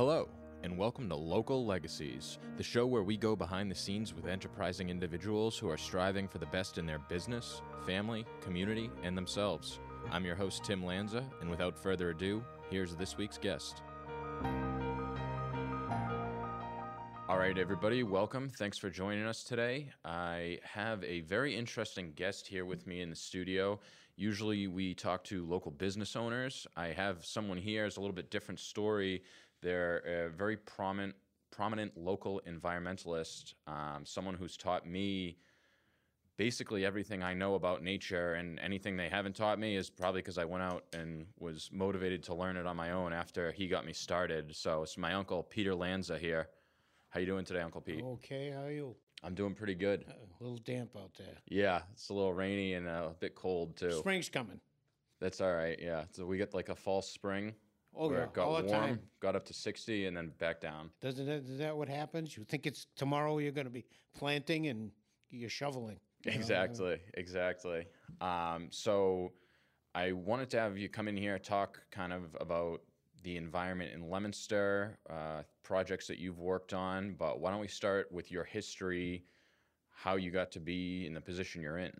Hello, and welcome to Local Legacies, the show where we go behind the scenes with enterprising individuals who are striving for the best in their business, family, community, and themselves. I'm your host, Tim Lanza, and without further ado, here's this week's guest. All right, everybody, welcome. Thanks for joining us today. I have a very interesting guest here with me in the studio. Usually, we talk to local business owners. I have someone here, it's a little bit different story. They're a very prominent, prominent local environmentalist, um, someone who's taught me basically everything I know about nature, and anything they haven't taught me is probably because I went out and was motivated to learn it on my own after he got me started. So it's my uncle Peter Lanza here. How you doing today, Uncle Pete? Okay, how are you? I'm doing pretty good. Uh, a little damp out there. Yeah, it's a little rainy and a bit cold too. Spring's coming. That's all right. Yeah, so we get like a false spring Oh where yeah, it got all the warm, time. got up to 60, and then back down. Doesn't that, is that what happens? You think it's tomorrow you're going to be planting and you're shoveling. you know? Exactly, exactly. Um, so I wanted to have you come in here talk kind of about the environment in Leominster, uh, projects that you've worked on. But why don't we start with your history, how you got to be in the position you're in?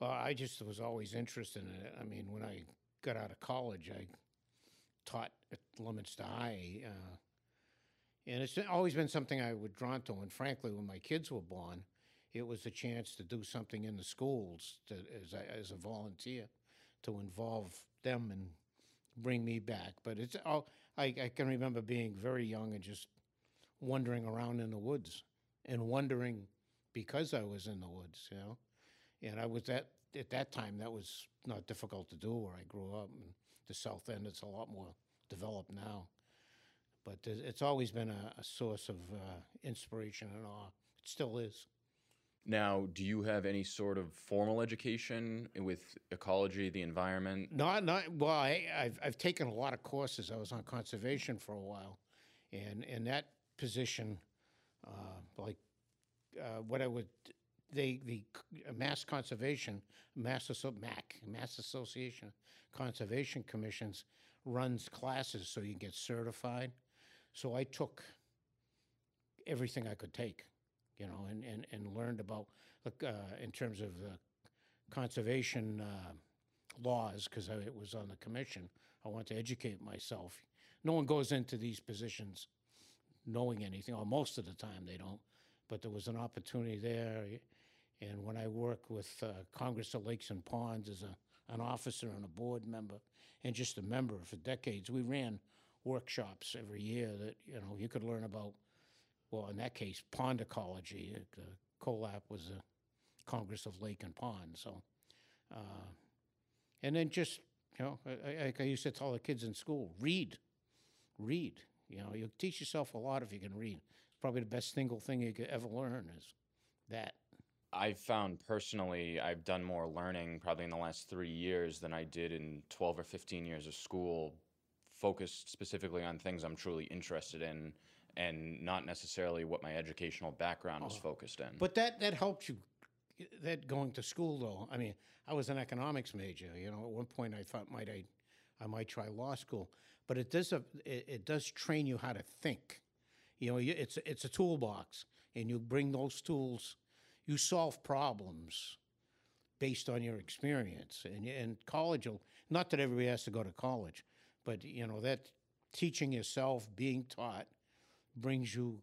Well, I just was always interested in it. I mean, when I got out of college, I taught at Leominster High, uh, and it's always been something I was drawn to. And frankly, when my kids were born, it was a chance to do something in the schools to, as a, as a volunteer to involve them and bring me back. But it's all I, I can remember being very young and just wandering around in the woods and wondering because I was in the woods, you know. And I was that at that time that was not difficult to do where I grew up. And the South End, it's a lot more developed now. But it's always been a, a source of uh, inspiration and awe. It still is. Now, do you have any sort of formal education with ecology, the environment? Not, not well. I, I've I've taken a lot of courses. I was on conservation for a while, and in that position, uh, like uh, what I would, they the uh, Mass Conservation, Mass Asso- MAC, Mass Association Conservation Commissions runs classes so you get certified. So I took everything I could take, you know, and and, and learned about like uh, in terms of the conservation. Uh, laws because it was on the commission. I want to educate myself. No one goes into these positions knowing anything, or most of the time they don't. But there was an opportunity there, and when I worked with uh, Congress of Lakes and Ponds as a, an officer and a board member, and just a member for decades, we ran workshops every year that you know you could learn about. Well, in that case, pond ecology. Uh, COLAP was a Congress of Lake and Pond, so. Uh, and then just, you know, I- I- used to tell the kids in school, read, read. You know, you teach yourself a lot if you can read. Probably the best single thing you could ever learn is that. I've found personally, I've done more learning probably in the last three years than I did in 12 or 15 years of school, focused specifically on things I'm truly interested in and not necessarily what my educational background was oh. focused in. But that that helps you. That going to school though. I mean, I was an economics major. You know, at one point I thought might I, I might try law school. But it does it, it does train you how to think. You know, it's it's a toolbox, and you bring those tools. You solve problems based on your experience. And and college will not that everybody has to go to college, but you know that teaching yourself, being taught, brings you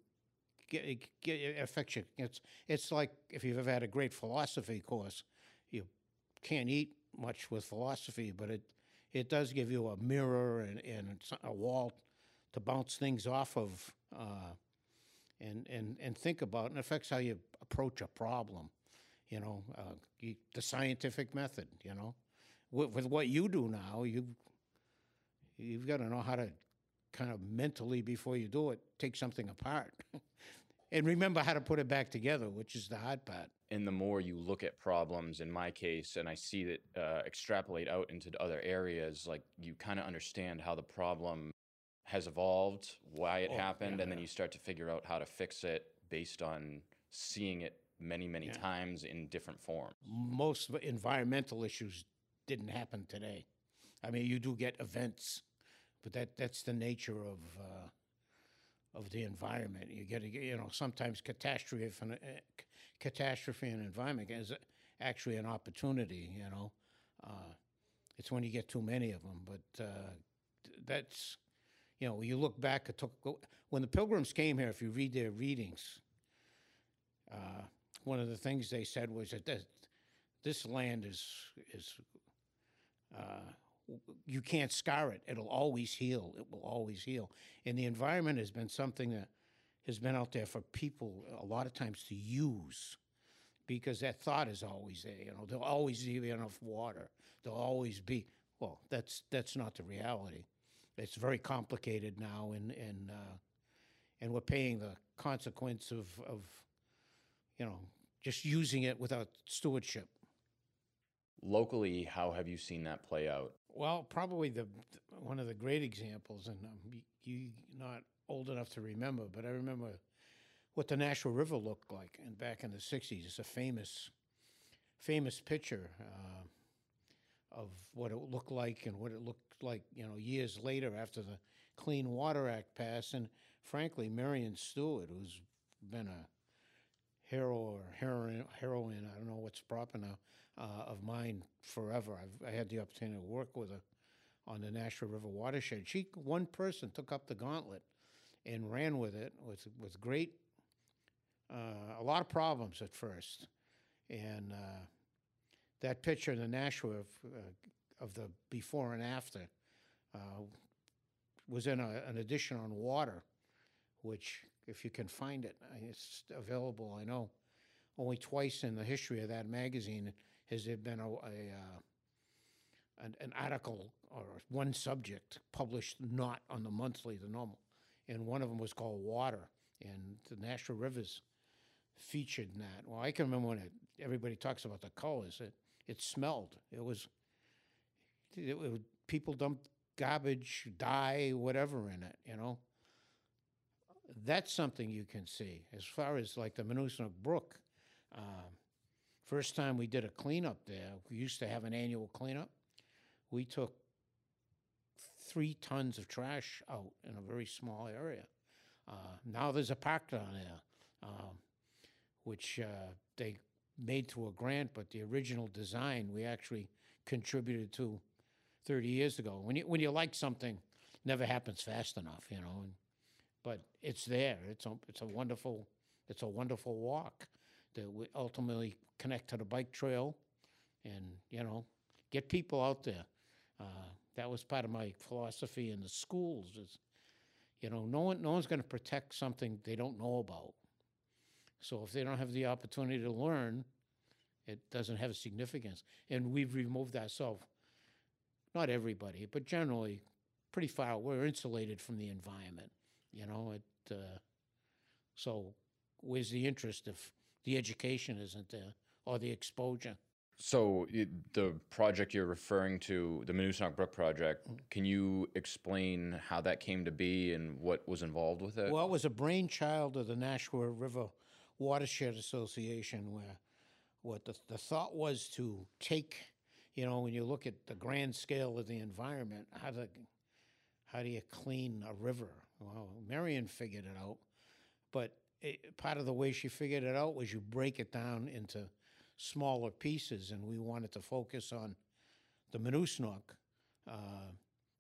get, get, affects you. It's it's like if you've ever had a great philosophy course, you can't eat much with philosophy, but it it does give you a mirror and, and a wall to bounce things off of, uh, and and and think about. And affects how you approach a problem. You know, uh, you, the scientific method. You know, with, with what you do now, you you've got to know how to kind of mentally before you do it take something apart and remember how to put it back together which is the hard part and the more you look at problems in my case and i see that uh, extrapolate out into other areas like you kind of understand how the problem has evolved why it Oh, happened yeah, and then you start to figure out how to fix it based on seeing it many many Yeah. times in different forms most environmental issues didn't happen today i mean you do get events but that that's the nature of uh, of the environment. You get, you know, sometimes catastrophe and uh, catastrophe and environment is actually an opportunity. You know, uh, it's when you get too many of them. But uh, that's, you know, you look back. Took when the Pilgrims came here. If you read their readings, uh, one of the things they said was that this, this land is is uh, you can't scar it. It'll always heal. It will always heal. And the environment has been something that has been out there for people a lot of times to use because that thought is always there. You know, there'll always be enough water. There'll always be. Well, that's that's not the reality. It's very complicated now, and and uh, and we're paying the consequence of of you know just using it without stewardship. Locally, how have you seen that play out? Well, probably the one of the great examples, and um, you not old enough to remember, but I remember what the Nashua River looked like, and back in the '60s, it's a famous, famous picture uh, of what it looked like and what it looked like, you know, years later after the Clean Water Act passed, and frankly, Marion Stoddart, who's been a hero or heroine, heroine, I don't know what's proper now, uh, of mine forever. I've, I had the opportunity to work with her on the Nashua River watershed. She, one person took up the gauntlet and ran with it with, with great, uh, a lot of problems at first. And uh, that picture in the Nashua of, the before and after uh, was in a, an edition on water, which, if you can find it, it's available, I know. Only twice in the history of that magazine has there been a, a uh, an, an article or one subject published not on the monthly, the normal. And one of them was called Water, and the Nashua River's featured in that. Well, I can remember when it, everybody talks about the colors, it, it smelled. It was, it, it people dump garbage, dye, whatever in it, you know? That's something you can see. As far as like the Monoosnoc Brook, um, first time we did a cleanup there, we used to have an annual cleanup. We took three tons of trash out in a very small area. Uh, now there's a park down there, um, which uh, they made through a grant, but the original design we actually contributed to 30 years ago. When you when you like something, never happens fast enough, you know. And, but it's there. It's a it's a wonderful it's a wonderful walk that we ultimately connect to the bike trail, and you know get people out there. Uh, that was part of my philosophy in the schools. Is you know no one no one's going to protect something they don't know about. So if they don't have the opportunity to learn, it doesn't have a significance. And we've removed ourselves. Not everybody, but generally, pretty far. We're insulated from the environment. You know, it. Uh, so, where's the interest if the education isn't there or the exposure? So y the project you're referring to, the Monoosnoc Brook project, can you explain how that came to be and what was involved with it? Well, it was a brainchild of the Nashua River Watershed Association, where what the, the thought was to take, you know, when you look at the grand scale of the environment, how to how do you clean a river? Well, Marion figured it out, but it, part of the way she figured it out was you break it down into smaller pieces, and we wanted to focus on the Monoosnoc, uh,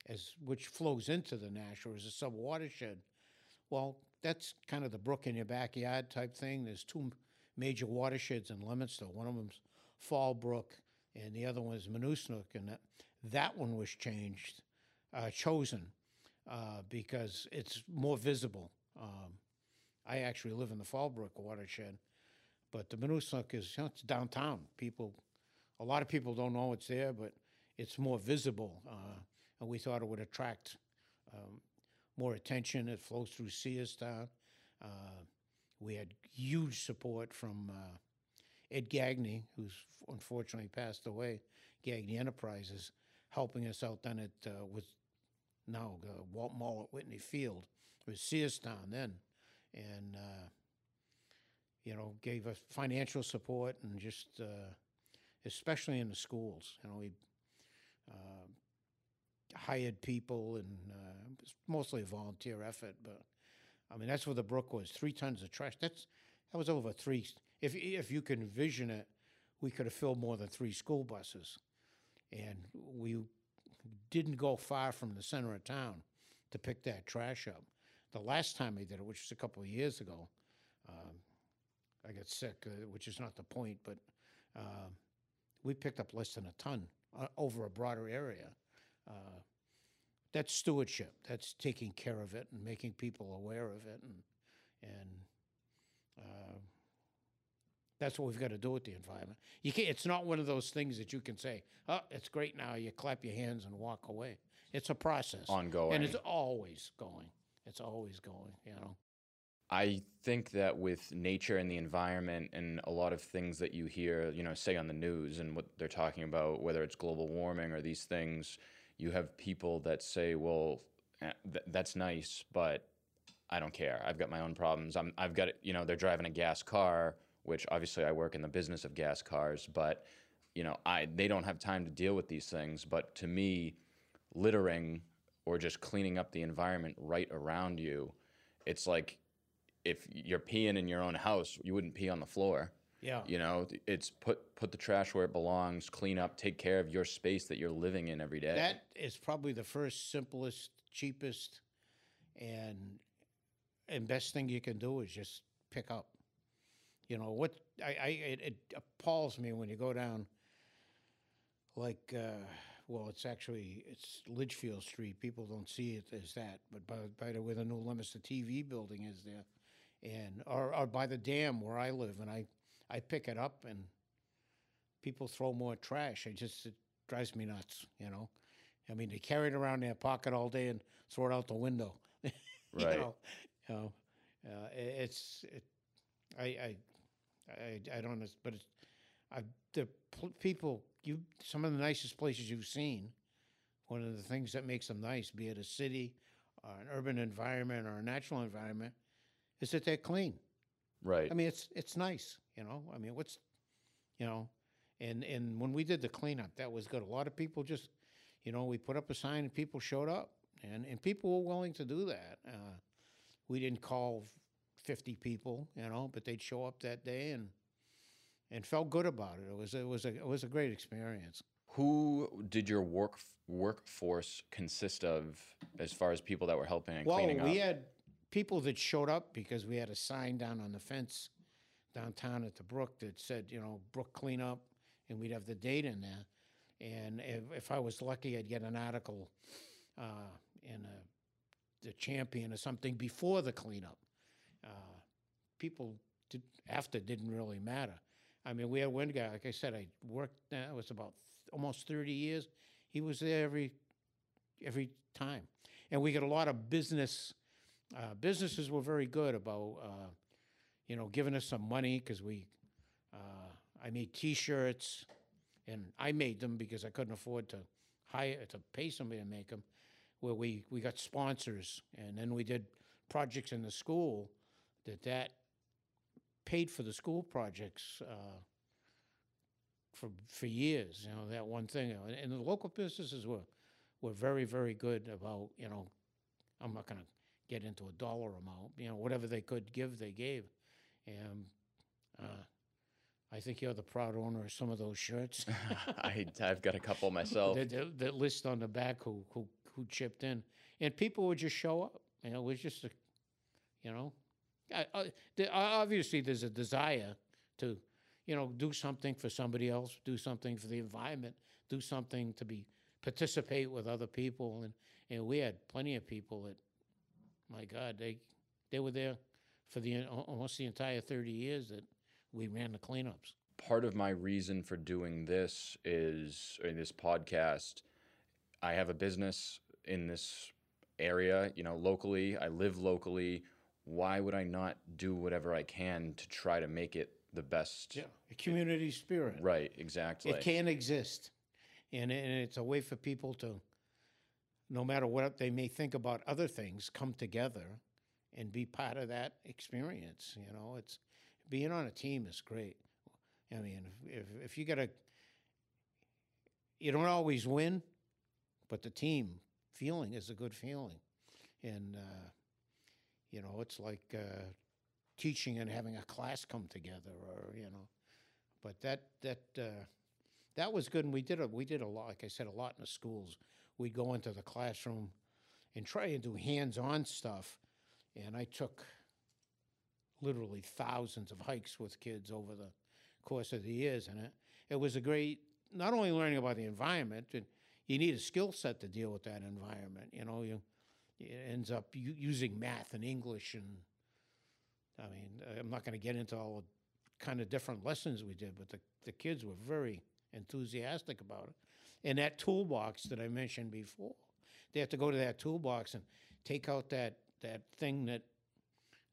as which flows into the Nashua as a sub watershed. Well, that's kind of the brook in your backyard type thing. There's two major watersheds in Leominster. One of them's Fall Brook, and the other one is Monoosnoc, and that, that one was changed, uh, chosen, uh, because it's more visible. Um, I actually live in the Fallbrook watershed, but the Monoosnoc is you know, it's downtown. People, a lot of people don't know it's there, but it's more visible, uh, and we thought it would attract um, more attention. It flows through Searstown. Uh, we had huge support from uh, Ed Gagney, who's unfortunately passed away. Gagney Enterprises helping us out then at uh, with now uh, Walt Mall at Whitney Field. It was Searstown then, and uh, you know gave us financial support and just uh, especially in the schools. You know, we uh, hired people and uh, it's mostly a volunteer effort, but I mean, that's where the brook was. Three tons of trash. That's that was over three. If if you can envision it, we could have filled more than three school buses, and we didn't go far from the center of town to pick that trash up. The last time I did it, which was a couple of years ago, um, I got sick, uh, which is not the point, but uh, we picked up less than a ton uh, over a broader area. Uh, that's stewardship. That's taking care of it and making people aware of it, and and uh, that's what we've got to do with the environment. You can't, it's not one of those things that you can say, "Oh, it's great now." You clap your hands and walk away. It's a process, Ongoing. and it's always going. It's always going. You know. I think that with nature and the environment and a lot of things that you hear, you know, say on the news and what they're talking about, whether it's global warming or these things, you have people that say, "Well, eh, th- that's nice, but I don't care. I've got my own problems. I'm, I've got, you know, they're driving a gas car, which obviously I work in the business of gas cars, but you know, I they don't have time to deal with these things. But to me, littering or just cleaning up the environment right around you, it's like if you're peeing in your own house, you wouldn't pee on the floor. Yeah. You know, it's put put the trash where it belongs, clean up, take care of your space that you're living in every day. That is probably the first, simplest, cheapest, and and best thing you can do is just pick up. You know what? I, I it, it appalls me when you go down. Like, uh, well, it's actually it's Litchfield Street. People don't see it as that, but by by the where the new Leominster TV building is there, and or, or by the dam where I live, and I I pick it up and people throw more trash. It just it drives me nuts. You know. I mean, they carry it around in their pocket all day and throw it out the window. you Right. know, you know, uh, it's it, I, I I I don't know, but it's I the pl- people you some of the nicest places you've seen. One of the things that makes them nice, be it a city, or an urban environment, or a natural environment, is that they're clean. right. I mean, it's it's nice, you know. I mean, what's, you know, and and when we did the cleanup, that was good. A lot of people just, you know, we put up a sign and people showed up, and and people were willing to do that. Uh, we didn't call fifty people, you know, but they'd show up that day and and felt good about it. It was it was a it was a great experience. Who did your work workforce consist of as far as people that were helping and Well, cleaning we had people that showed up because we had a sign down on the fence downtown at the brook that said, you know, brook cleanup, and we'd have the date in there. And if, if I was lucky, I'd get an article uh, in a, the Champion or something before the cleanup. Uh, people did, after didn't really matter. I mean, we had one guy, like I said, I worked. It was about almost thirty years. He was there every every time, and we got a lot of business. Uh, businesses were very good about, uh, you know, giving us some money because we. Uh, I made T-shirts, and I made them because I couldn't afford to hire to pay somebody to make them. Where we we got sponsors, and then we did projects in the school that that paid for the school projects uh, for for years. You know that one thing, and, and the local businesses were were very very good about you know. I'm not going to get into a dollar amount. You know whatever they could give, they gave, and uh, I think you're the proud owner of some of those shirts. I, I've got a couple myself. that, that, that list on the back who who who chipped in, and people would just show up. You know, it was just a, you know, I, I, the, obviously there's a desire to, you know, do something for somebody else, do something for the environment, do something to be participate with other people, and and we had plenty of people that, my God, they they were there for the almost the entire thirty years that we ran the cleanups. part of my reason for doing this is or this podcast i have a business in this area you know locally i live locally why would i not do whatever i can to try to make it the best a community spirit. right exactly It can exist, and, and it's a way for people to, no matter what they may think about other things, come together and be part of that experience. You know, it's being on a team is great. I mean, if if, if you got to, you don't always win, but the team feeling is a good feeling, and uh, you know, it's like uh, teaching and having a class come together, or you know. But that that uh, that was good, and we did a we did a lot. Like I said, a lot in the schools. We'd go into the classroom and try and do hands-on stuff, and I took literally thousands of hikes with kids over the course of the years, and it it was a great not only learning about the environment. And you need a skill set to deal with that environment. You know, you it ends up u- using math and English, and I mean, uh, I'm not going to get into all the kind of different lessons we did, but the the kids were very enthusiastic about it. And that toolbox that I mentioned before, they have to go to that toolbox and take out that that thing that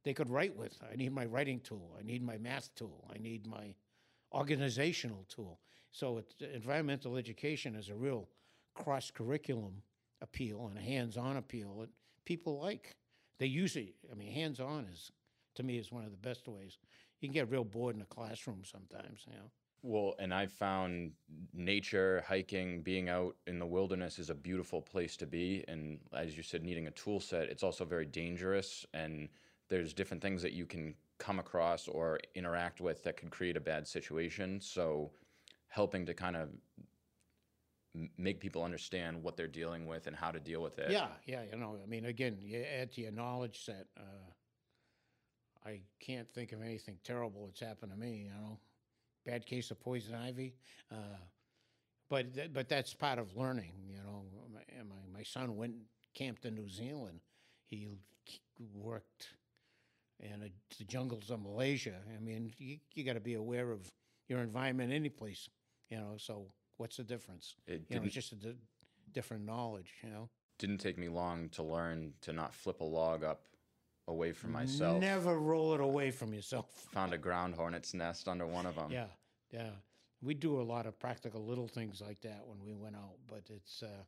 they could write with. I need my writing tool. I need my math tool. I need my organizational tool. So environmental education is a real cross curriculum appeal and a hands on appeal that people like. They usually. I mean, hands on is to me is one of the best ways. You can get real bored in a classroom sometimes. You know. Well, and I found nature, hiking, being out in the wilderness is a beautiful place to be. And as you said, needing a tool set, it's also very dangerous. And there's different things that you can come across or interact with that could create a bad situation. So, helping to kind of make people understand what they're dealing with and how to deal with it. Yeah, yeah, you know, I mean, again, you add to your knowledge set. Uh, I can't think of anything terrible that's happened to me. You know, bad case of poison ivy, uh, but th- but that's part of learning. You know, my my, my son went camped in New Zealand. He worked in a, the jungles of Malaysia. I mean, you, you got to be aware of your environment any place. You know, so what's the difference? It You know, it's just a di- different knowledge. You know. didn't take me long to learn to not flip a log up away from myself. Never roll it away from yourself. Found a ground hornet's nest under one of them. Yeah, yeah. We do a lot of practical little things like that when we went out, but it's, uh,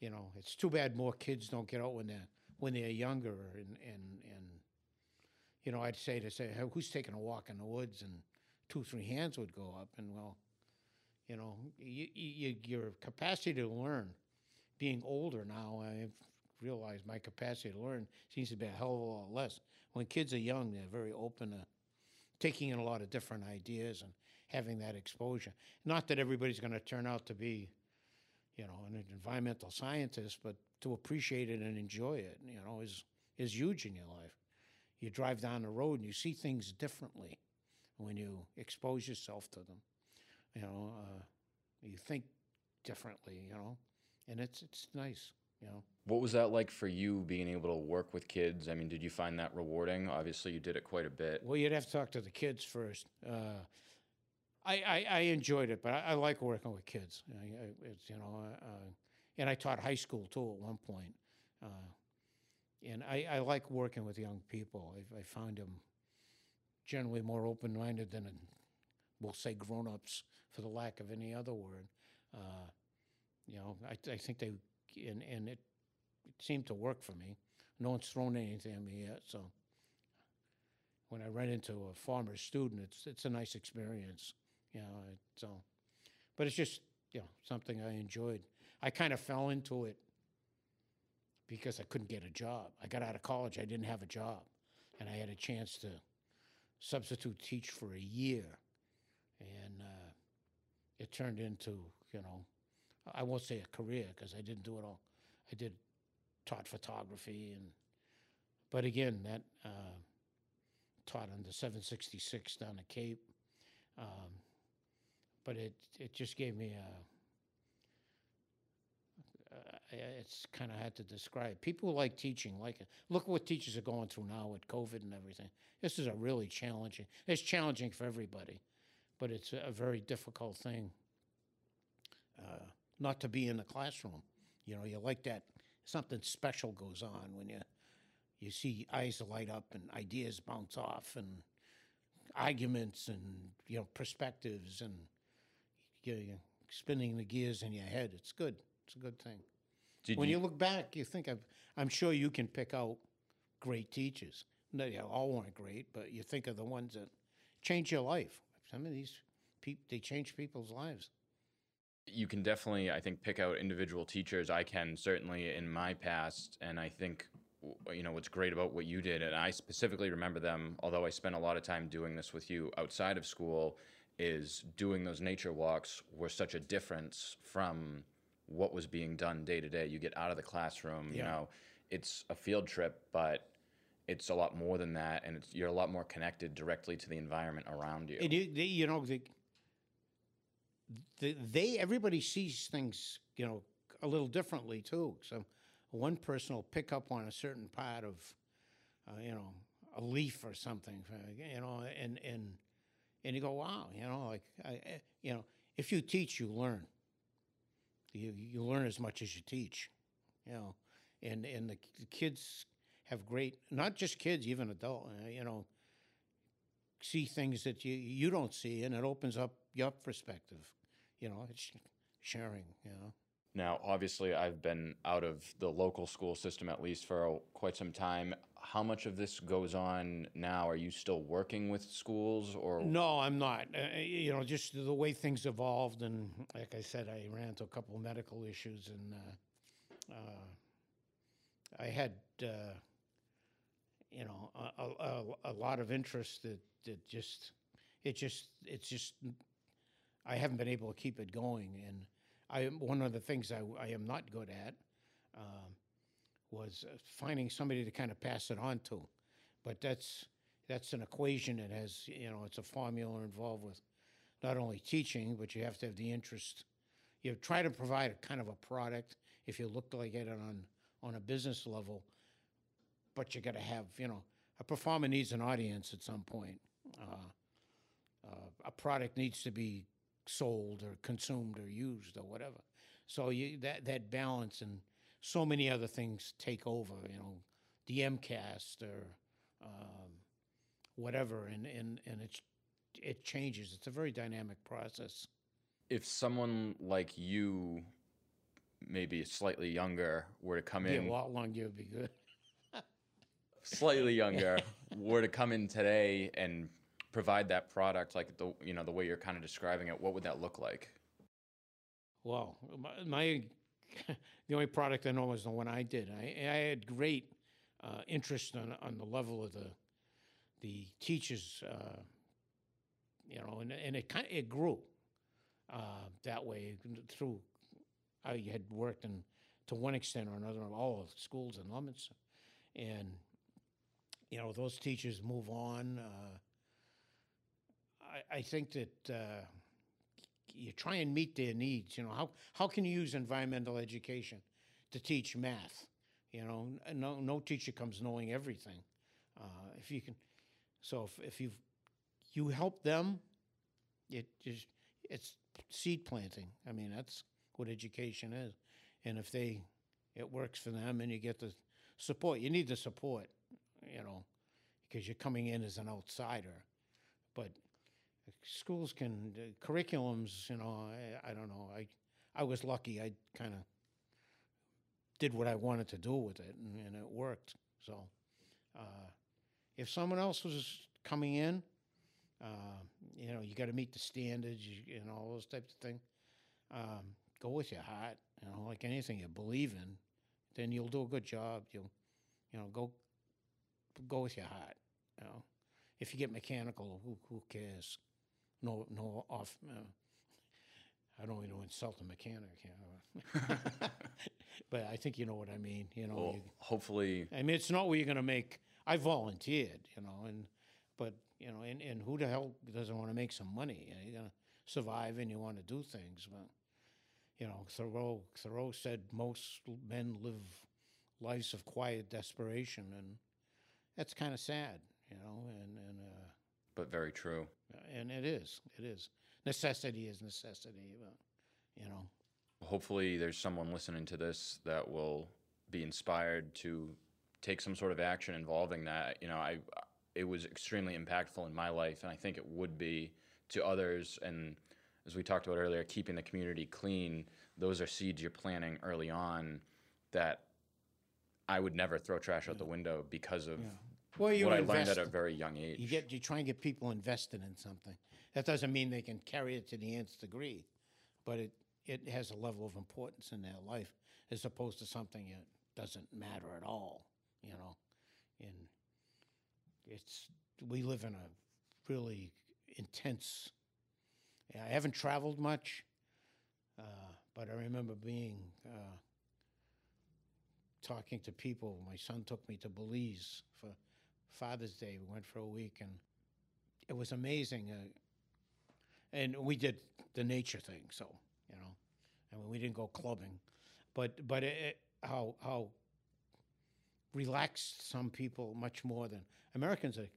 you know, it's too bad more kids don't get out when they're when they're younger. And and and, you know, I'd say to say, "Hey, who's taking a walk in the woods? And two, three hands would go up. And well, you know, you, you, your capacity to learn, being older now, I've realized my capacity to learn seems to be a hell of a lot less. When kids are young, they're very open to taking in a lot of different ideas and having that exposure. Not that everybody's going to turn out to be, you know, an environmental scientist, but to appreciate it and enjoy it, you know, is is huge in your life. You drive down the road and you see things differently when you expose yourself to them. You know, uh, you think differently. You know, and it's it's nice. You know. What was that like for you being able to work with kids? I mean, did you find that rewarding? Obviously, you did it quite a bit. Well, you'd have to talk to the kids first. Uh, I, I, I enjoyed it, but I, I like working with kids. I, it's you know, uh, uh, and I taught high school too at one point. Uh, and I, I like working with young people. I, I find them generally more open-minded than, we'll say, grown-ups, for the lack of any other word. Uh, you know, I, I think they and and it, it seemed to work for me. No one's thrown anything at me yet, so when I run into a farmer student, it's it's a nice experience, you know. It, so, but it's just you know something I enjoyed. I kind of fell into it because I couldn't get a job. I got out of college, I didn't have a job, and I had a chance to substitute teach for a year, and uh, it turned into you know I won't say a career because I didn't do it all. I did taught photography and but again that uh, taught on the 766 down the Cape. Um, but it it just gave me a. Uh, it's kind of hard to describe. People like teaching like it. Look what teachers are going through now with COVID and everything. This is a really challenging. It's challenging for everybody, but it's a, very difficult thing. Uh, not to be in the classroom, you know, you like that. Something special goes on when you you see eyes light up and ideas bounce off and arguments and you know perspectives and you you're spinning the gears in your head. It's good. It's a good thing. Did when you, you look back, you think of. I'm sure you can pick out great teachers. No, they all weren't great, but you think of the ones that change your life. Some of these people, they change people's lives. you can definitely, I think, pick out individual teachers. I can certainly in my past, and I think you know what's great about what you did, and I specifically remember them. Although I spent a lot of time doing this with you outside of school, is doing those nature walks were such a difference from what was being done day to day. You get out of the classroom, you know, it's a field trip, but it's a lot more than that, and it's, you're a lot more connected directly to the environment around you. And you, they, you know, the, the, they, everybody sees things, you know, a little differently too. So one person will pick up on a certain part of, uh, you know, a leaf or something, uh, you know, and, and, and you go, wow, you know, like, I- you know, if you teach, you learn. You, you learn as much as you teach, you know, and, and the, the kids have great, not just kids, even adult, uh, you know, see things that you you don't see, and it opens up your perspective. You know, it's sharing. You know, Now, obviously, I've been out of the local school system at least for quite some time. How much of this goes on now? Are you still working with schools, or no, I'm not. Uh, you know, just the way things evolved, and like I said, I ran into a couple of medical issues, and uh, uh, I had. You know, a, a, a, lot of interest that, that just, it just, it's just, I haven't been able to keep it going. And I, one of the things I, I am not good at um, was finding somebody to kind of pass it on to. But that's, that's an equation that has, you know, it's a formula involved with not only teaching, but you have to have the interest. You try to provide a kind of a product if you look like it on, on a business level but you got to have you know a performer needs an audience at some point. Uh, uh, a product needs to be sold or consumed or used or whatever. So you that that balance and so many other things take over. You know, the MCAS or um, whatever, and and and it's it changes. It's a very dynamic process. if someone like you, maybe slightly younger, were to come Be a lot longer would be good. Slightly younger, were to come in today and provide that product, like the you know the way you're kind of describing it, what would that look like? Well, my, my the only product I know was the one I did. I, I had great uh, interest on on the level of the the teachers, uh, you know, and and it kind of, it grew uh, that way through. I had worked in to one extent or another all of the schools in Leominster, and you know those teachers move on. Uh, I, I think that. Uh, you try and meet their needs. You know, how, how can you use environmental education to teach math? You know, no, no teacher comes knowing everything. Uh, if you can, so if, if you you help them, it just it's seed planting. I mean, that's what education is. And if they it works for them, and you get the support, you need the support. You know, because you're coming in as an outsider, but schools can uh, curriculums you know I, I don't know i i was lucky i kind of did what i wanted to do with it and, and it worked. So uh, if someone else was coming in uh, you know you got to meet the standards and all those types of things um, go with your heart you know like anything you believe in then you'll do a good job. You'll you know go go with your heart you know if you get mechanical who, who cares no, no off. Uh, I don't want to insult a mechanic, you know. but I think you know what I mean. You know, Well, you, hopefully, I mean, it's not where you're going to make. I volunteered, you know, and but you know, and, and who the hell doesn't want to make some money? You know, you're going to survive and you want to do things, but you know, Thoreau Thoreau said most men live lives of quiet desperation, and that's kind of sad, you know, and and. Uh, but very true. and it is. It is. Necessity is necessity. But, you know. Hopefully, there's someone listening to this that will be inspired to take some sort of action involving that. You know, I it was extremely impactful in my life, and I think it would be to others. And as we talked about earlier, keeping the community clean, those are seeds you're planting early on that I would never throw trash out the window because of Well, you what I learned invest. at a very young age. you get you try and get people invested in something. That doesn't mean they can carry it to the nth degree, but it it has a level of importance in their life as opposed to something that doesn't matter at all. you know, and it's we live in a really intense. I haven't traveled much, uh, but I remember being uh, talking to people. My son took me to Belize for Father's Day. We went for a week, and it was amazing. Uh, and we did the nature thing, so you know, I mean, we didn't go clubbing, but but it, how how relaxed some people much more than Americans are.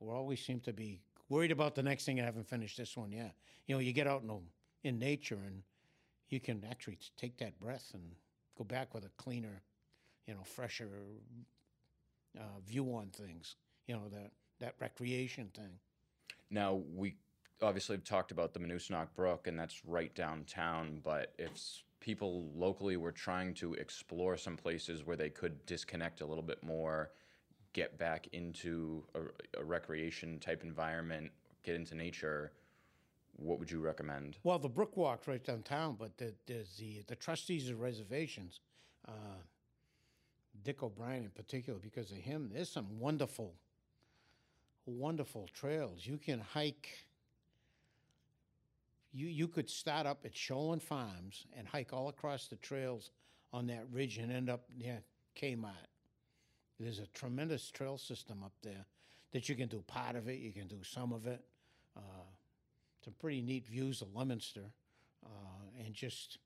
We always seem to be worried about the next thing. I haven't finished this one yet. You know, you get out in in nature and you can actually take that breath and go back with a cleaner, you know, fresher uh, view on things. You know that that recreation thing. Now we obviously have talked about the Monadnock Brook, and that's right downtown. But if people locally were trying to explore some places where they could disconnect a little bit more, get back into a, a recreation type environment, get into nature, what would you recommend? Well, the Brook Walk's right downtown, but the, there's the the trustees of reservations, uh, Dick O'Brien in particular, because of him, there's some wonderful, wonderful trails. You can hike. You you could start up at Sholan Farms and hike all across the trails on that ridge and end up near Kmart. There's a tremendous trail system up there that you can do part of it, you can do some of it. Some pretty neat views of Leominster, uh, and just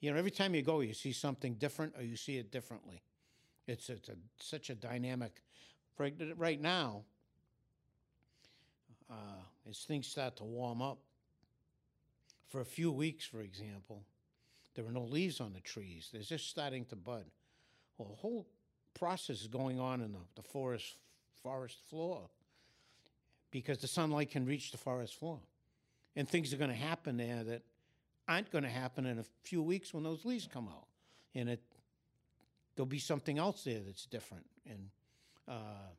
you know, every time you go, you see something different, or you see it differently. It's it's a, such a dynamic. Right, right now, uh, as things start to warm up, for a few weeks, for example, there are no leaves on the trees. They're just starting to bud. Well, a whole process is going on in the, the forest forest floor because the sunlight can reach the forest floor and things are going to happen there that aren't going to happen in a few weeks when those leaves come out, and it there'll be something else there that's different. And uh,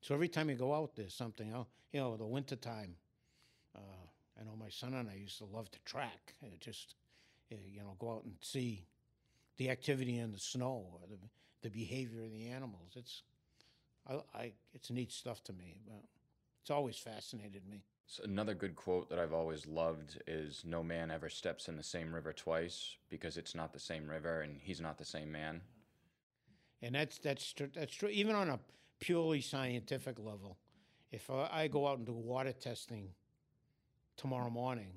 so every time you go out, there's something else. You know, the wintertime, uh, I know my son and I used to love to track. Uh, just uh, you know, go out and see the activity in the snow or the the behavior of the animals. It's I, I it's neat stuff to me, but it's always fascinated me. So another good quote that I've always loved is No man ever steps in the same river twice because it's not the same river and he's not the same man. And that's that's that's true. Even on a purely scientific level, if I, I go out and do water testing tomorrow morning,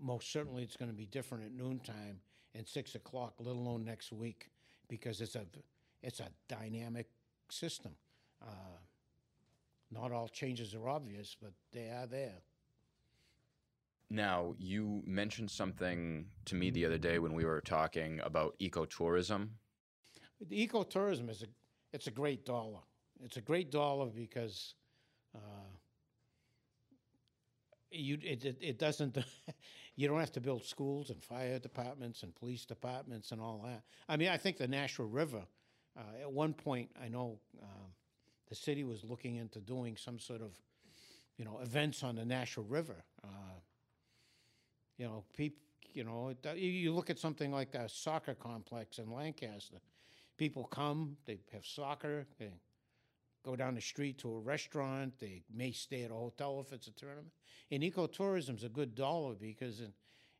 most certainly it's going to be different at noontime and six o'clock, let alone next week, because it's a it's a dynamic system. Uh, not all changes are obvious, but they are there. Now, you mentioned something to me the other day when we were talking about ecotourism. The ecotourism is a it's a great dollar. It's a great dollar because uh, you it, it, it doesn't you don't have to build schools and fire departments and police departments and all that. I mean, I think the Nashua River uh, at one point I know um, the city was looking into doing some sort of you know events on the Nashua River. Uh, you know, people. You know, it, you- you look at something like a soccer complex in Lancaster people come, they have soccer, they go down the street to a restaurant, they may stay at a hotel if it's a tournament. And ecotourism's a good dollar because it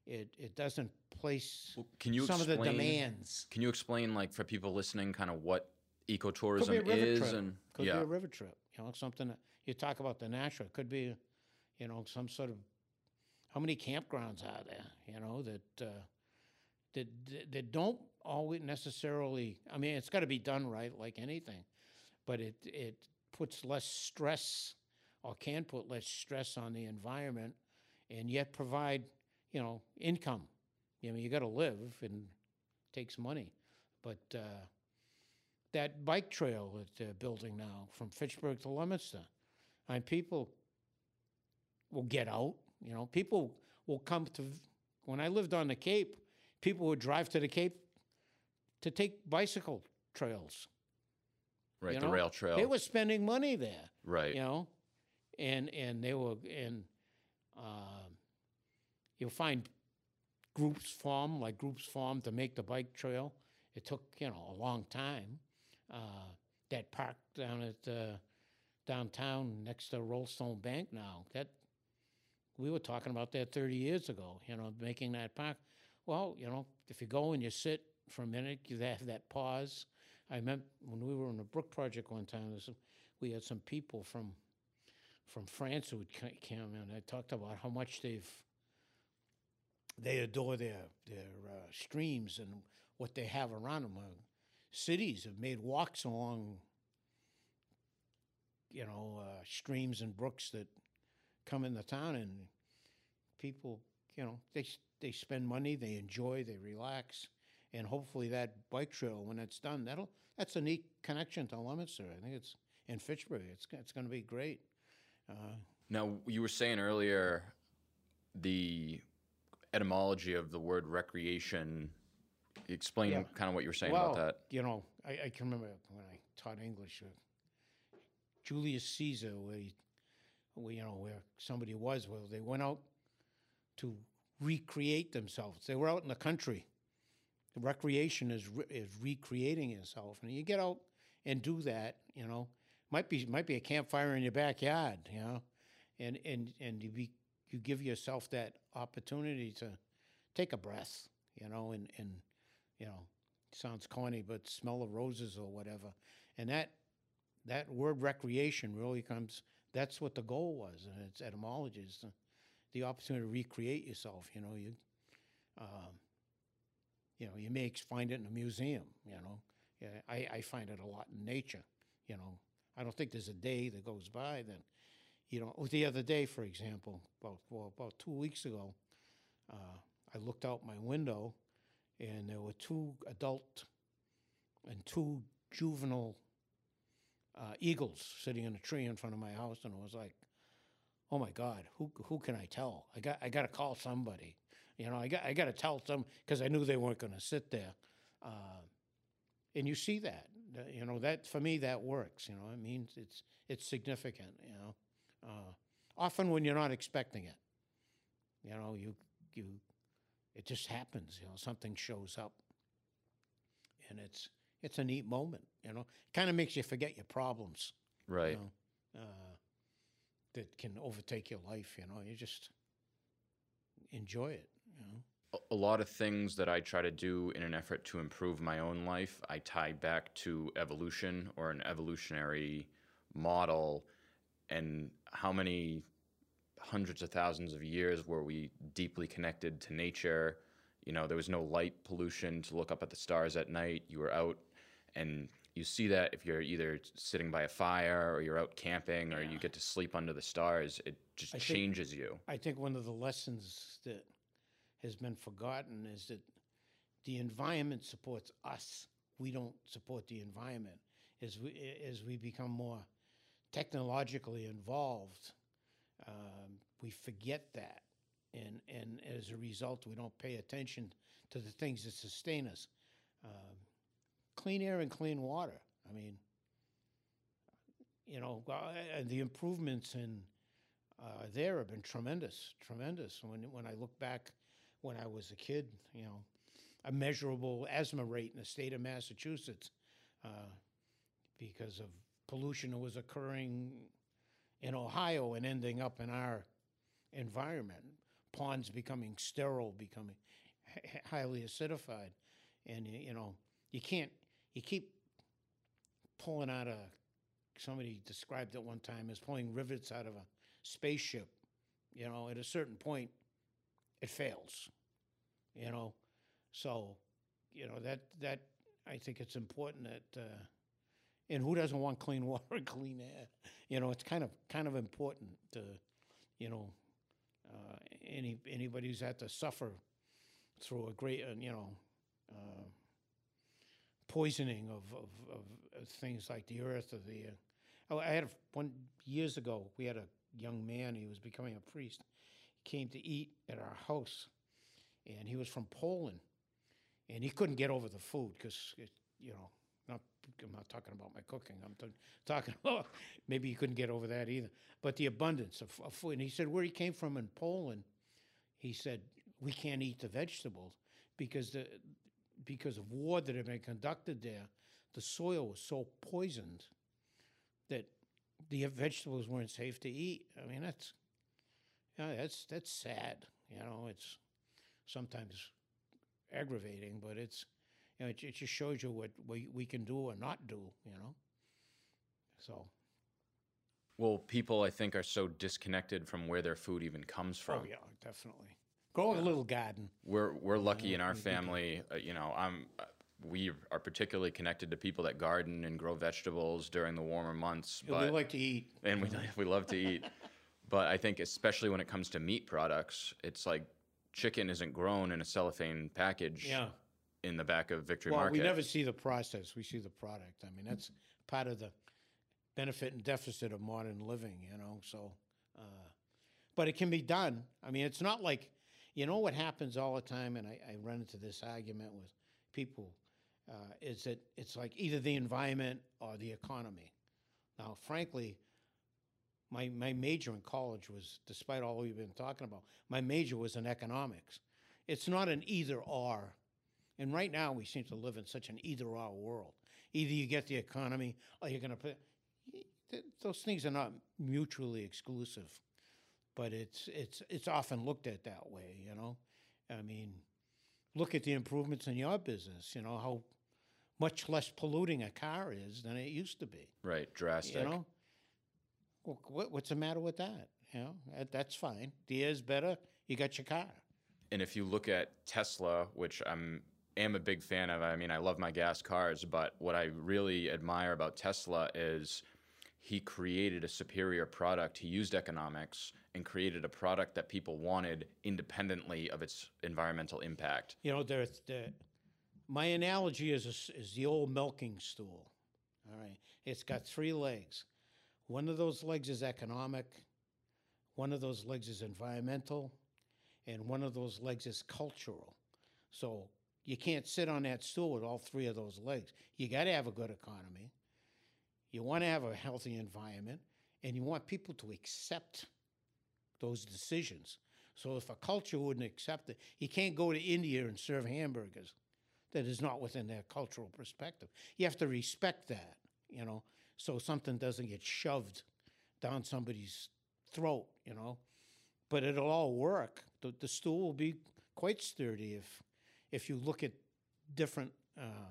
it, it doesn't place Well, Can you some of the explain- demands. Can you explain, like, for people listening, kind of what Could be a ecotourism is? trip. And Could yeah, be a river trip. You know, something that you talk about the natural. It could be, you know, some sort of how many campgrounds are there? You know that uh, that that- that don't always necessarily. I mean, it's got to be done right, like anything, but it it puts less stress or can put less stress on the environment, and yet provide you know income. I mean, you got to live and it takes money, but. Uh, that bike trail that they're building now from Fitchburg to Leominster. And people will get out, you know, people will come to, when I lived on the Cape, people would drive to the Cape to take bicycle trails. right, you the rail trail. They were spending money there, right. you know, and, and they were, and um, you'll find groups form, like groups formed to make the bike trail. It took, you know, a long time. Uh, that park down at uh, downtown next to Rollstone Bank now. That we were talking about that 30 years ago. You know, making that park. Well, you know, if you go and you sit for a minute, you have that pause. I remember when we were on the Brook project one time. we had some people from from France who would ca- come in. I talked about how much they've they adore their their uh, streams and what they have around them. Cities have made walks along, you know, uh, streams and brooks that come in the town, and people, you know, they they spend money, they enjoy, they relax, and hopefully that bike trail, when it's done, that'll that's a neat connection to Leominster. I think it's in Fitchburg. It's it's going to be great. Uh, Now, you were saying earlier the etymology of the word recreation. Explain Yeah. kind of what you were saying well, about that. you know, I, I can remember when I taught English, uh, Julius Caesar, where, he, where you know where somebody was, well, they went out to recreate themselves. They were out in the country. The recreation is re- is recreating yourself, and you get out and do that. You know, might be might be a campfire in your backyard. You know, and and and you be you give yourself that opportunity to take a breath. You know, and and you know, sounds corny, but smell of roses or whatever. And that that word recreation really comes. That's what the goal was, and its etymology is the, the opportunity to recreate yourself. You know, you, um, you know, you may find it in a museum. You know, yeah, I, I find it a lot in nature. You know, I don't think there's a day that goes by that, you know, the other day, for example, about well, about two weeks ago, uh, I looked out my window and there were two adult and two juvenile uh, eagles sitting in a tree in front of my house, and I was like, oh my God, who who can I tell? I got I got to call somebody. You know, I got I got to tell some because I knew they weren't going to sit there. Uh, and you see that, you know, that for me that works. You know, it means it's it's significant. You know, uh, often when you're not expecting it, you know, you you it just happens. You know, something shows up, and it's it's a neat moment. You know, kind of makes you forget your problems. Right. You know, uh, that can overtake your life. You know, you just enjoy it. You know. a- a lot of things that I try to do in an effort to improve my own life, I tie back to evolution or an evolutionary model and how many hundreds of thousands of years where we deeply connected to nature. You know, there was no light pollution to look up at the stars at night. You were out and you see that if you're either sitting by a fire or you're out camping or you get to sleep under the stars, it just I think- changes you. I think one of the lessons that has been forgotten is that the environment supports us. We don't support the environment. As we as we become more technologically involved, um, we forget that, and and as a result, we don't pay attention to the things that sustain us. Um, clean air and clean water. I mean, you know, the improvements in uh, there have been tremendous, tremendous. When when I look back, when I was a kid, you know, a measurable asthma rate in the state of Massachusetts uh, because of pollution that was occurring in Ohio and ending up in our environment. Ponds becoming sterile, becoming highly acidified, and you know, you can't. You keep pulling out a. Somebody described it one time as pulling rivets out of a spaceship. You know, at a certain point, it fails. You know, so you know that that I think it's important that. Uh, and who doesn't want clean water and clean air? You know, it's kind of kind of important to, you know, uh, any anybody who's had to suffer through a great, uh, you know, uh, poisoning of, of, of, things like the earth or the. Uh, I had a, one years ago. We had a young man. He was becoming a priest. He came to eat at our house, and he was from Poland, and he couldn't get over the food because you know. I'm not talking about my cooking. I'm t- talking about maybe he couldn't get over that either. But the abundance of, of food. And he said where he came from in Poland, he said we can't eat the vegetables because the because of war that had been conducted there, the soil was so poisoned that the vegetables weren't safe to eat. I mean, that's yeah, that's that's sad. You know, it's sometimes aggravating, but it's you know, it, it just shows you what we, we can do or not do. You know, so Well, people I think are so disconnected from where their food even comes from. oh yeah, definitely. Grow a little garden. We're we're lucky in our we- we can- family. Uh, you know, I'm. Uh, we are particularly connected to people that garden and grow vegetables during the warmer months. But, we like to eat. and we we love to eat. But I think especially when it comes to meat products, it's like chicken isn't grown in a cellophane package Yeah. In the back of Victory Well, Market. we never see the process. We see the product. I mean, that's part of the benefit and deficit of modern living, you know. So, uh, but it can be done. I mean, it's not like, you know, what happens all the time, and I, I run into this argument with people, uh, is that it's like either the environment or the economy. Now, frankly, my my major in college was, despite all we've been talking about, my major was in economics. It's not an either or. And right now, we seem to live in such an either or world. Either you get the economy or you're going to put. Those things are not mutually exclusive, but it's it's it's often looked at that way. You know, I mean, look at the improvements in your business. You know how much less polluting a car is than it used to be. right, drastic. You know, what, what's the matter with that? You know, that, that's fine. The air's better. You got your car. And if you look at Tesla, which I'm am a big fan of, I mean, I love my gas cars, but what I really admire about Tesla is he created a superior product. He used economics and created a product that people wanted independently of its environmental impact. You know, there, the, my analogy is, is the old milking stool. All right. It's got three legs. One of those legs is economic, one of those legs is environmental, and one of those legs is cultural. So you can't sit on that stool with all three of those legs. You got to have a good economy. You want to have a healthy environment, and you want people to accept those decisions. So if a culture wouldn't accept it, you can't go to India and serve hamburgers. That is not within their cultural perspective. You have to respect that, you know, so something doesn't get shoved down somebody's throat, you know. But it'll all work. The, the stool will be quite sturdy if if you look at different uh,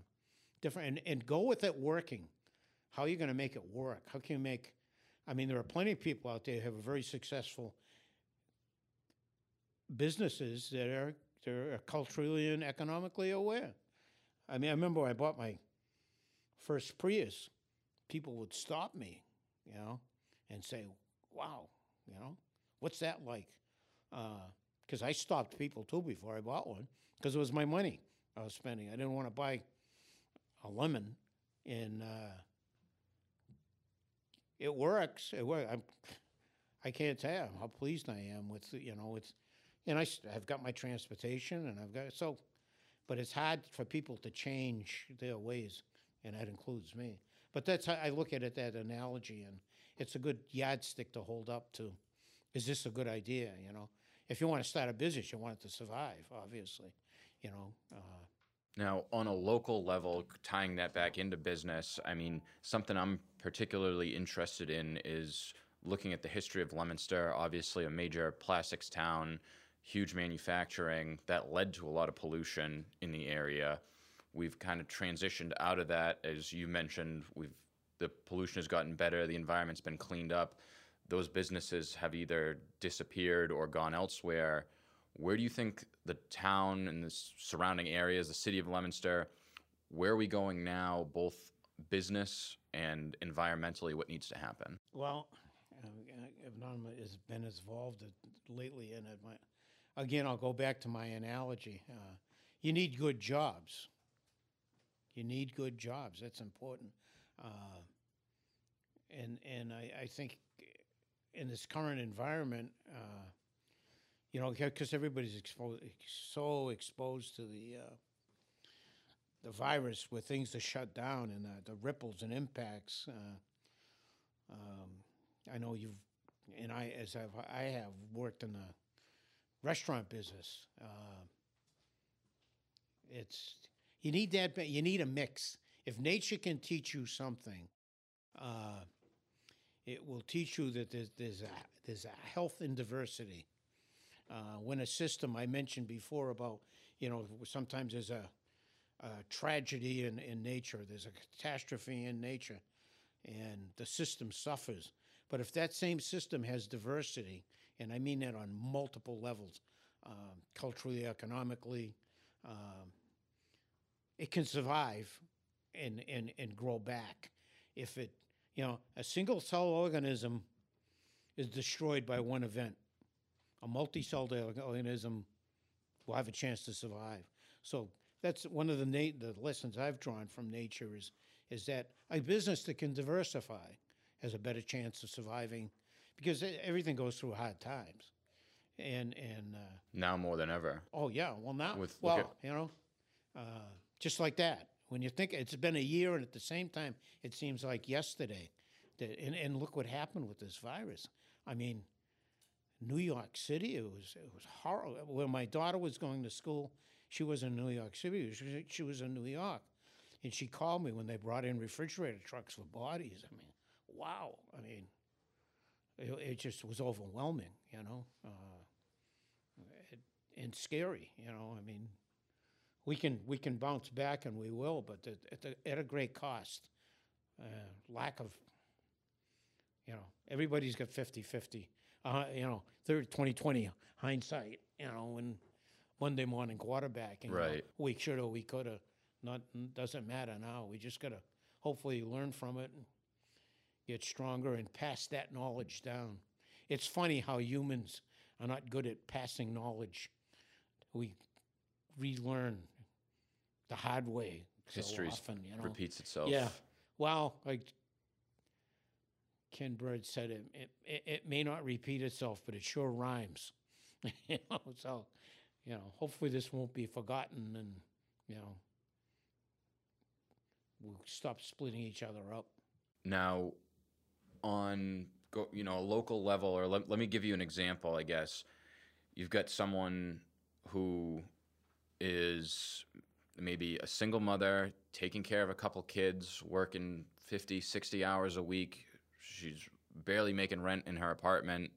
different and, and go with it working. How are you going to make it work? How can you make? I mean, there are plenty of people out there who have very successful businesses that are they're culturally and economically aware. I mean, I remember when I bought my first Prius, people would stop me, you know, and say, "Wow, you know, what's that like?" Because I stopped people too before I bought one because it was my money I was spending. I didn't want to buy a lemon, and uh, it works. It works. I'm, I can't tell you how pleased I am with you know it's, and I I've got my transportation and I've got so, but it's hard for people to change their ways, and that includes me. But that's how I look at it that analogy, and it's a good yardstick to hold up to. Is this a good idea? You know, if you want to start a business, you want it to survive, obviously. You know, uh, Now, on a local level, tying that back into business, I mean, something I'm particularly interested in is looking at the history of Leominster, obviously a major plastics town, huge manufacturing that led to a lot of pollution in the area. We've kind of transitioned out of that, as you mentioned. We've the pollution has gotten better, the environment's been cleaned up. Those businesses have either disappeared or gone elsewhere. Where do you think the town and the surrounding areas, the city of Leominster, where are we going now, both business and environmentally? What needs to happen? Well, Ibnanma has been involved lately in it. Again, I'll go back to my analogy. Uh, you need good jobs. You need good jobs. That's important. Uh, and and I, I think in this current environment, uh, you know, because everybody's so exposed to the uh, the virus, with things to shut down and the, the ripples and impacts. Uh, um, I know you've, and I, as I've, I have worked in the restaurant business. Uh, it's you need that. You need a mix. if nature can teach you something, uh, it will teach you that there's, there's, a, there's a health in diversity. Uh, when a system, I mentioned before about, you know, sometimes there's a, a tragedy in, in nature, there's a catastrophe in nature, and the system suffers. But if that same system has diversity, and I mean that on multiple levels, um, culturally, economically, um, it can survive and, and, and grow back. If it, you know, a single cell organism is destroyed by one event, a multi celled organism will have a chance to survive. So that's one of the, na- the lessons I've drawn from nature is, is that a business that can diversify has a better chance of surviving because everything goes through hard times. And, and, uh, Now more than ever. Oh yeah, well now, With- well at- you know, uh, just like that. When you think it's been a year, and at the same time, it seems like yesterday. That, and, and look what happened with this virus. I mean, New York City, it was it was horrible. When my daughter was going to school, she was in New York City. She, she was in New York, and she called me when they brought in refrigerator trucks for bodies. I mean, wow. I mean, it, it just was overwhelming. You know. Uh, and scary. You know, I mean, we can we can bounce back and we will, but at, the, at a great cost. Uh, lack of, you know, everybody's got 50-50. Uh, you know, third 2020 hindsight. You know, when Monday morning quarterbacking. you know, Right. we should have, we could have. Not doesn't matter now. We just gotta hopefully learn from it and get stronger and pass that knowledge down. It's funny how humans are not good at passing knowledge. We relearn the hard way so History often, you know. repeats itself. Yeah. Well, like Ken Bird said, it, it, it, may not repeat itself, but it sure rhymes. you know, so, you know, hopefully this won't be forgotten and, you know, we'll stop splitting each other up. Now, on go, you know a local level, or let, let me give you an example. I guess you've got someone who is maybe a single mother taking care of a couple kids, working 50, 60 hours a week. She's barely making rent in her apartment,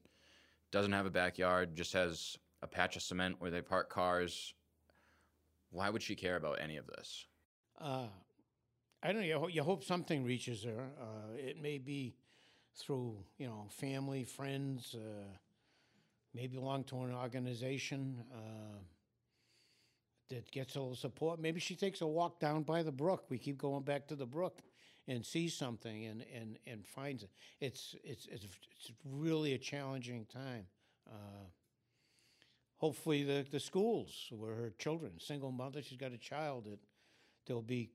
doesn't have a backyard, just has a patch of cement where they park cars. Why would she care about any of this? Uh, I don't know. You, ho- you hope something reaches her. Uh, it may be through, you know, family, friends, uh, maybe belong to an organization uh, that gets a little support. Maybe she takes a walk down by the brook. We keep going back to the brook and sees something and, and, and finds it. It's, it's, it's, really a challenging time. Uh, hopefully, the, the schools where her children, single mother, she's got a child, that there'll be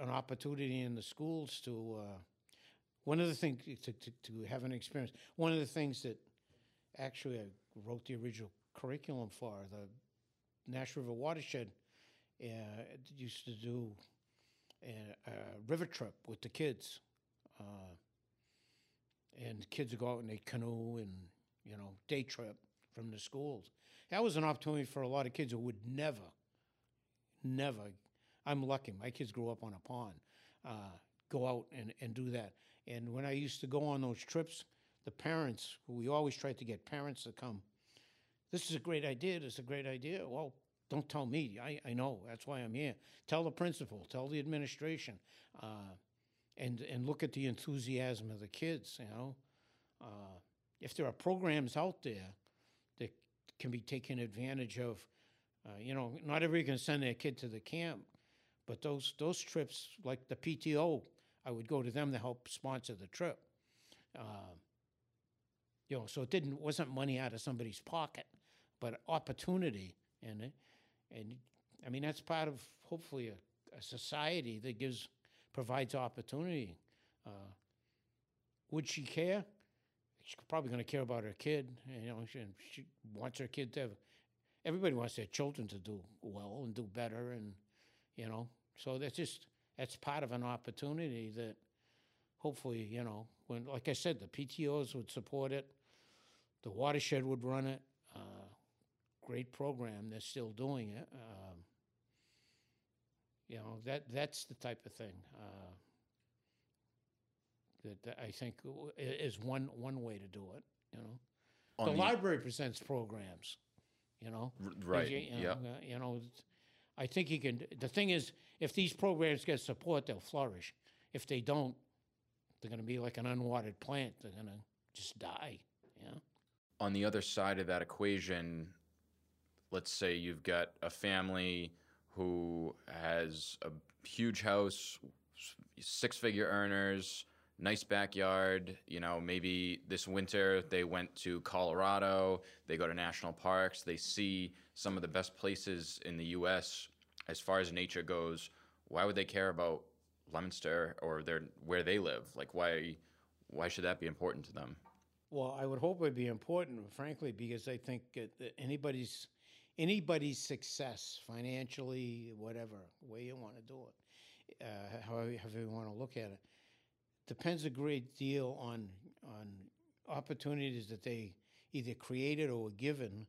an opportunity in the schools to uh, one of the things to, to, to have an experience one of the things that actually i wrote the original curriculum for the Nashua river watershed uh, used to do a, a river trip with the kids uh, and the kids would go out and they canoe and you know day trip from the schools that was an opportunity for a lot of kids who would never never I'm lucky. My kids grew up on a pond. Uh, go out and, and do that. And when I used to go on those trips, the parents, we always tried to get parents to come. This is a great idea. This is a great idea. Well, don't tell me. I, I know. That's why I'm here. Tell the principal. Tell the administration. Uh, and, and look at the enthusiasm of the kids, you know. Uh, if there are programs out there that can be taken advantage of, uh, you know, not everybody can send their kid to the camp, but those those trips, like the PTO, I would go to them to help sponsor the trip. Uh, you know, so it didn't wasn't money out of somebody's pocket, but opportunity, and it- and I mean that's part of hopefully a, a society that gives provides opportunity. Uh, would she care? She's probably going to care about her kid. You know, she, she wants her kid to have. Everybody wants their children to do well and do better, and you know, so that's just that's part of an opportunity that hopefully, you know, when like I said, the PTOs would support it, the watershed would run it. Uh, great program. They're still doing it. Um, you know, that, that's the type of thing, uh, that, that I think is one, one way to do it, you know? On The library presents programs, you know? right, you- you yeah. know, uh, You know, I think you can, the thing is, if these programs get support, they'll flourish. If they don't, they're gonna be like an unwatered plant, they're gonna just die, know? on the other side of that equation, let's say you've got a family who has a huge house, six figure earners, nice backyard. You know, maybe this winter they went to Colorado, they go to national parks, they see some of the best places in the US as far as nature goes. Why would they care about Leominster or their where they live? Like why why should that be important to them? Well, I would hope it'd be important, frankly, because I think that anybody's anybody's success, financially, whatever way you want to do it, uh, however, you want to look at it, depends a great deal on on opportunities that they either created or were given,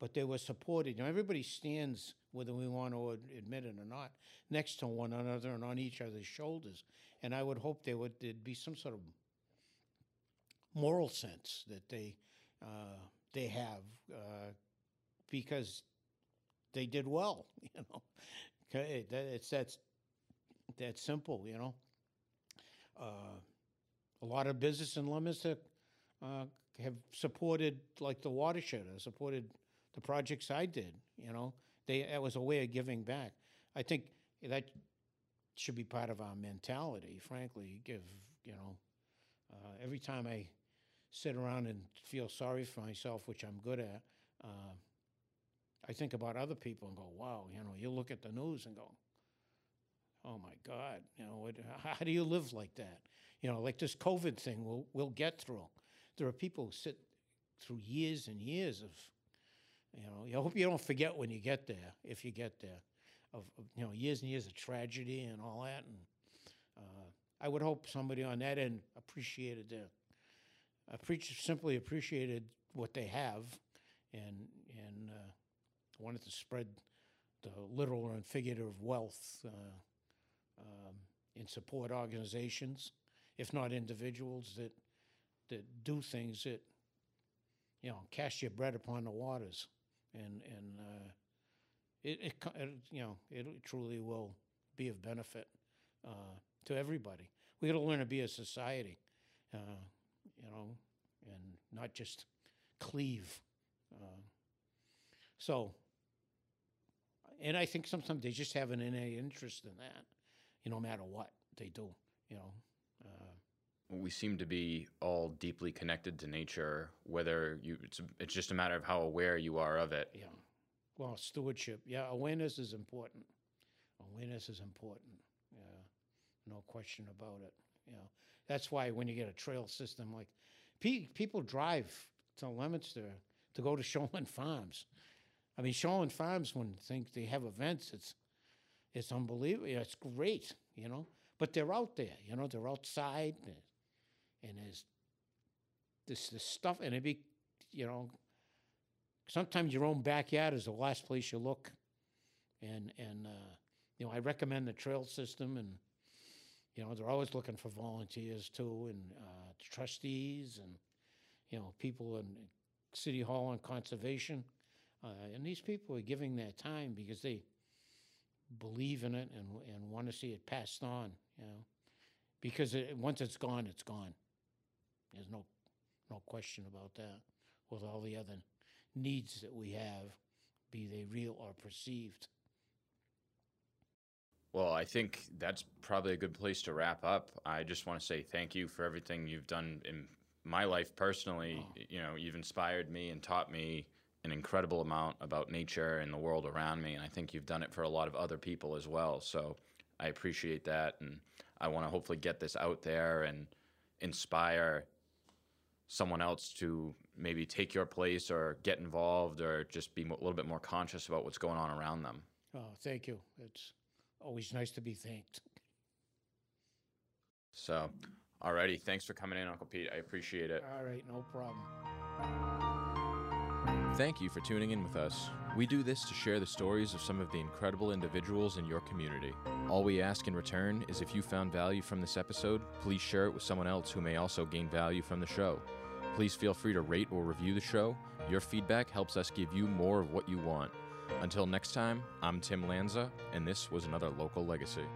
but they were supported. Know, everybody stands, whether we want to admit it or not, next to one another and on each other's shoulders. And I would hope there would there'd be some sort of moral sense that they uh, they have uh, because they did well. You know, it's that's that simple. You know, uh, a lot of business in Leominster uh, have supported like the watershed, have supported the projects I did. You know, they that was a way of giving back. I think that should be part of our mentality. Frankly, give you know. Uh, every time I sit around and feel sorry for myself, which I'm good at, uh, I think about other people and go, wow, you know, you look at the news and go, oh my God, you know, how, do you live like that? You know, like this COVID thing we'll, we'll get through. There are people who sit through years and years of, you know, I hope you don't forget when you get there, if you get there, of, of you know, years and years of tragedy and all that. And uh, I would hope somebody on that end appreciated their appreci- simply appreciated what they have and and uh, wanted to spread the literal and figurative wealth uh, um, and support organizations, if not individuals that that do things that you know cast your bread upon the waters and and uh, it, it, you know it truly will be of benefit uh, to everybody. We got to learn to be a society, uh, you know, and not just cleave. Uh, so, and I think sometimes they just have an innate interest in that, you know, no matter what they do, you know. Uh, we seem to be all deeply connected to nature whether you it's, it's just a matter of how aware you are of it yeah. Well, stewardship. Yeah, awareness is important. Awareness is important. Yeah, no question about it. You know, that's why when you get a trail system like pe- people drive to Leominster to go to Sholan Farms. I mean, Sholan Farms when think they have events, it's it's unbelievable. It's great, you know. But they're out there, you know. They're outside, and, and there's this this stuff, and it be, you know, sometimes your own backyard is the last place you look. And and uh, you know, I recommend the trail system, and you know, they're always looking for volunteers too, and uh, trustees, and you know, people in city hall and conservation, uh, and these people are giving their time because they believe in it and and want to see it passed on. You know, because it, once it's gone, it's gone. There's no no question about that. With all the other needs that we have, be they real or perceived. well i think that's probably a good place to wrap up i just want to say thank you for everything you've done in my life personally Oh. you know you've inspired me and taught me an incredible amount about nature and the world around me and i think you've done it for a lot of other people as well so i appreciate that and i want to hopefully get this out there and inspire someone else to maybe take your place or get involved or just be a little bit more conscious about what's going on around them. Oh, thank you. It's always nice to be thanked. So, alrighty, thanks for coming in, Uncle Pete. I appreciate it. All right, no problem. Thank you for tuning in with us. We do this to share the stories of some of the incredible individuals in your community. All we ask in return is if you found value from this episode, please share it with someone else who may also gain value from the show. Please feel free to rate or review the show. Your feedback helps us give you more of what you want. Until next time, I'm Tim Lanza, and this was another Local Legacy.